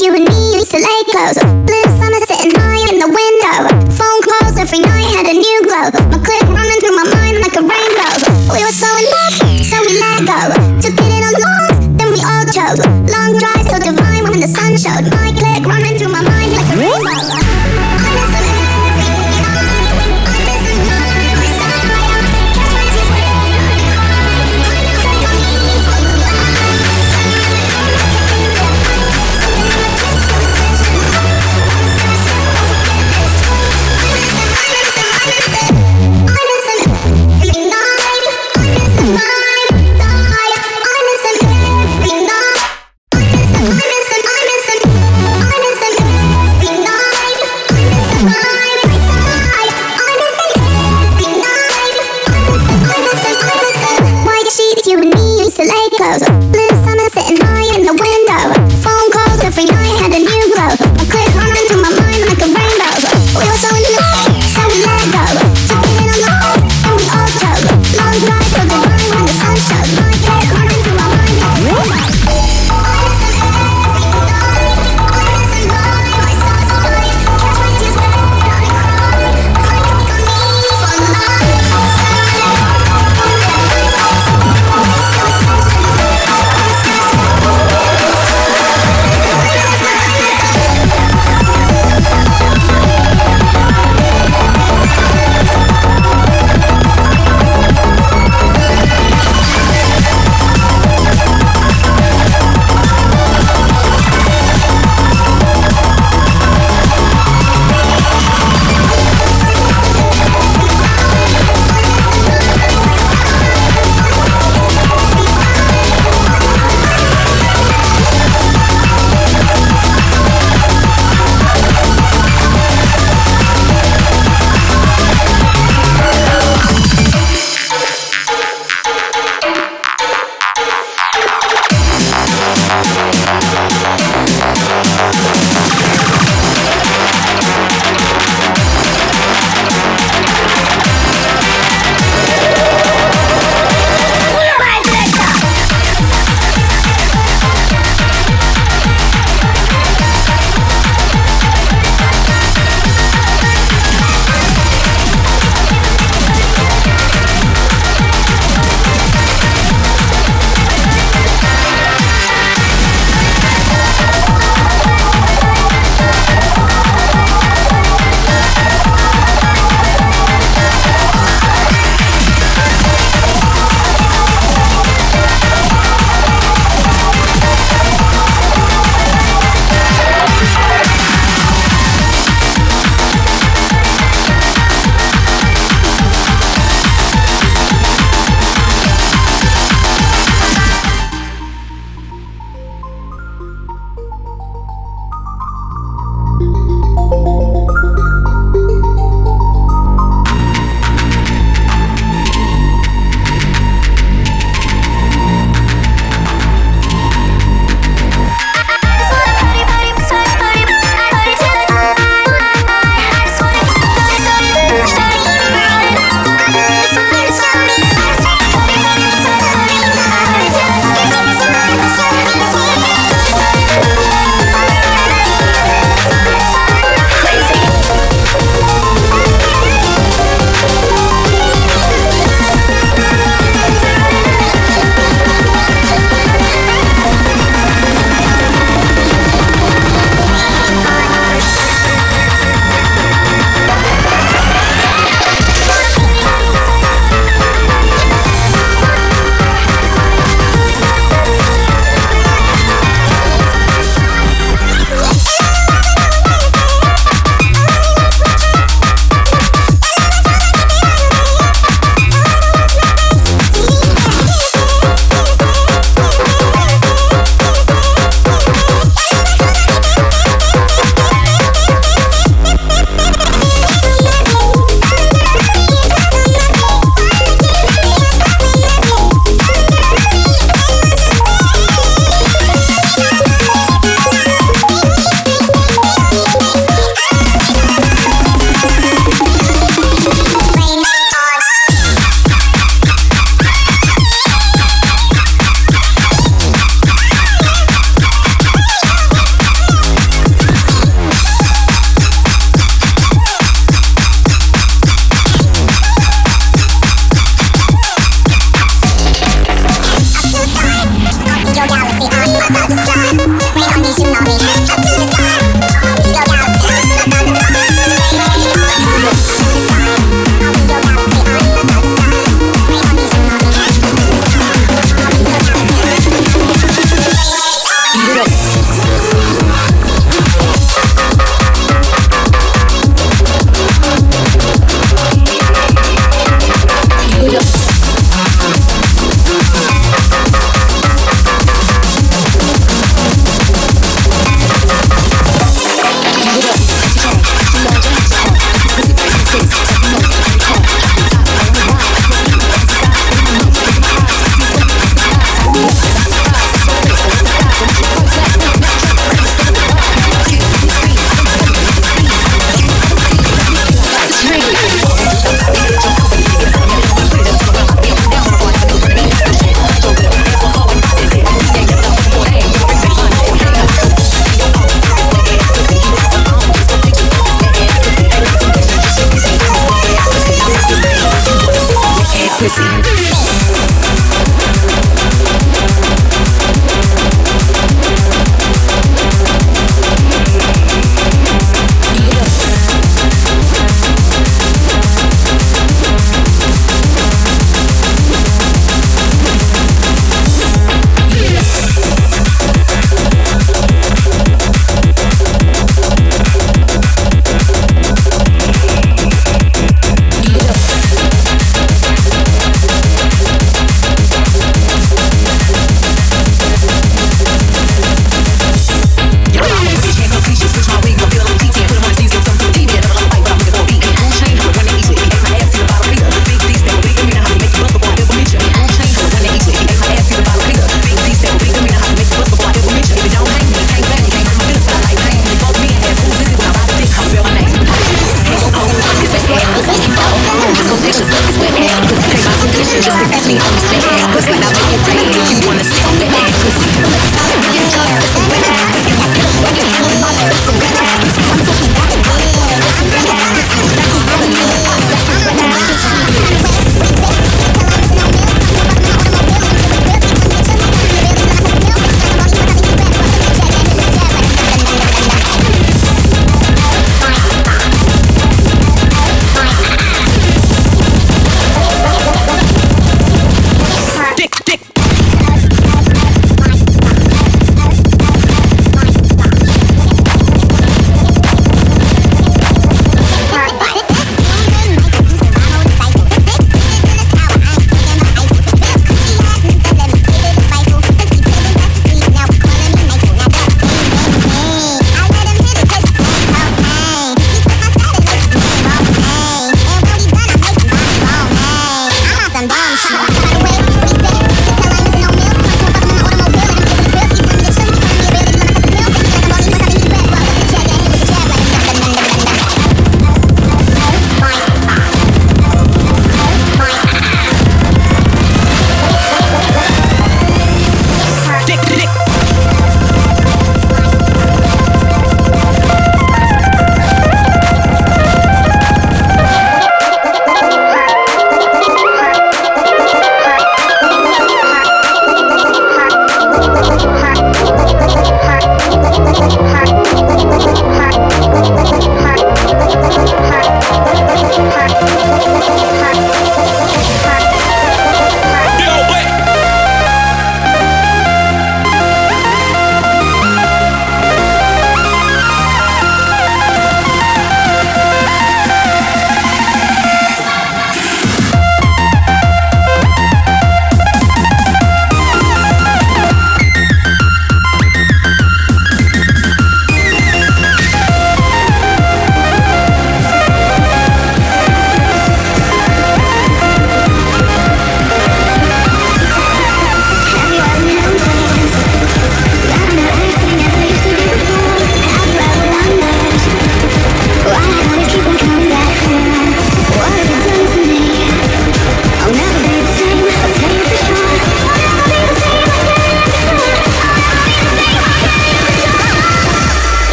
You and me, we used to lay close.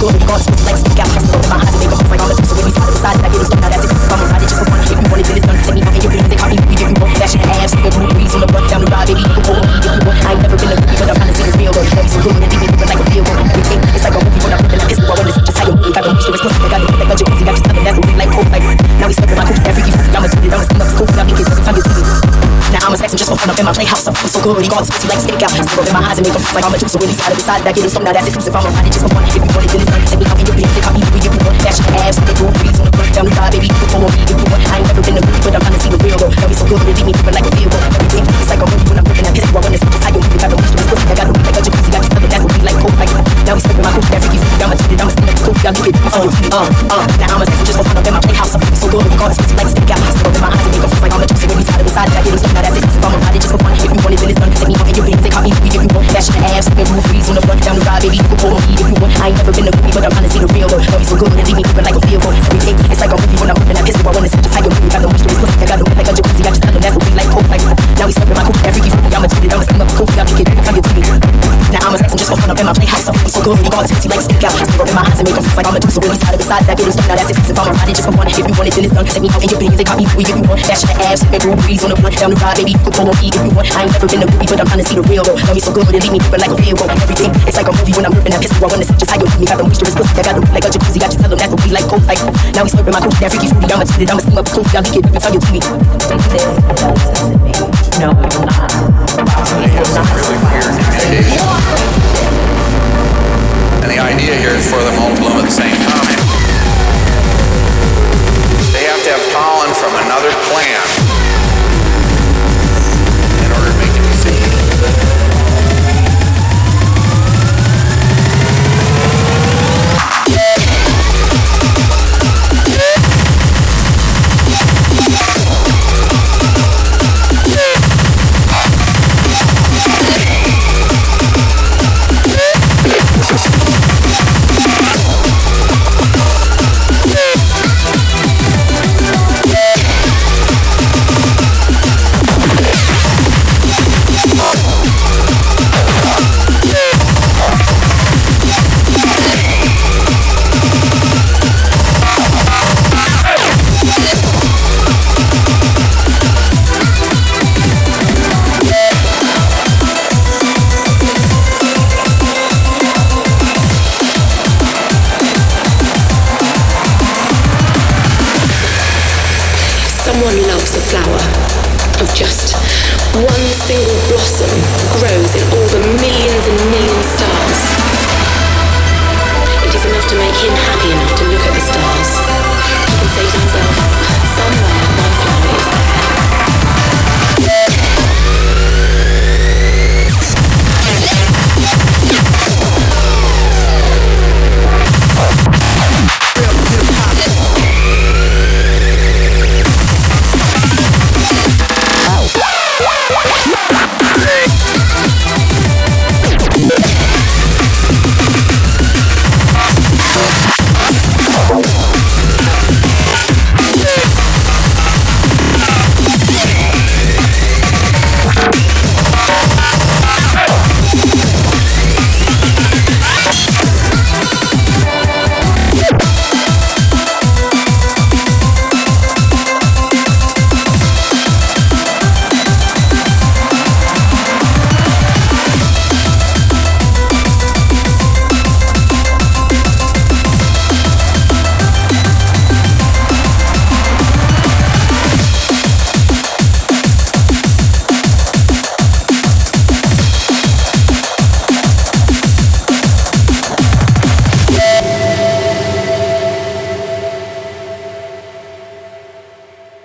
Good. He calls pussy like steak out. Still in my eyes and make them like I'm a juicer. When he side to side, that get him something that's exclusive. I'm a body just for fun. If you want it, then it's done. Take me out in your bed, take out me with you. Dash your ass, the groove, breeze on the front the ride, baby. You follow me you want. I ain't never been a groupie, but I'm trying to see the real though. Got me so good, it leave me feeling like a though. Everything is like a movie when I'm looking at history. I wanna see this how you move. Got the wish to this I got the weed like a jacuzzi. Got you stuck that's what we like coke like. Now we stepping my coke, that freaky food. I'm a tweet, I'm a skin, coke. Got me it, uh, uh, uh. Now I'm a sex just fun up in my playhouse. I'm so good, we call it pussy like steak out. Still in my eyes and make them feel like I'm a juicer. When we side to side, that get him something that's exclusive. I'm a body just for fun. If you want it, then it's done. Take me out in your bed, take out me with you. Dash your ass, spin roof, breeze on the front down the ride, baby. You can pull me if you want. I ain't never been a groupie, but I'm trying to see the real though. Love me so good, it leave me feeling like a feel good. Everything it's like a movie when I'm moving that pistol. I wanna see just how you move. Got no wish Eyes make them like I'm a deuce. So really side beside that, getting stuck. Now that's exclusive. I'm a ride just for one. If you want it, then it's done. Take me out in your beans, they got me free if you want. Dash the abs, sipping brew breeze on the blunt down the ride, baby. Pull on me if you want. I ain't never been a movie, but I'm trying to see the real though. Know me so good, it leave me dripping like a real though. Everything, it's like a movie when I'm ripping that pistol. I wanna see just how you me. Got the moisture, it's pussy. I got the like a jacuzzi. I just tell them that's what we like cold like. Now we slurping my coochie, that freaky fruity. I'ma tweet it, I'ma steam up the coochie. I'll leak it, can tell you to me. No, we will not. Some really weird. And the idea here is for them all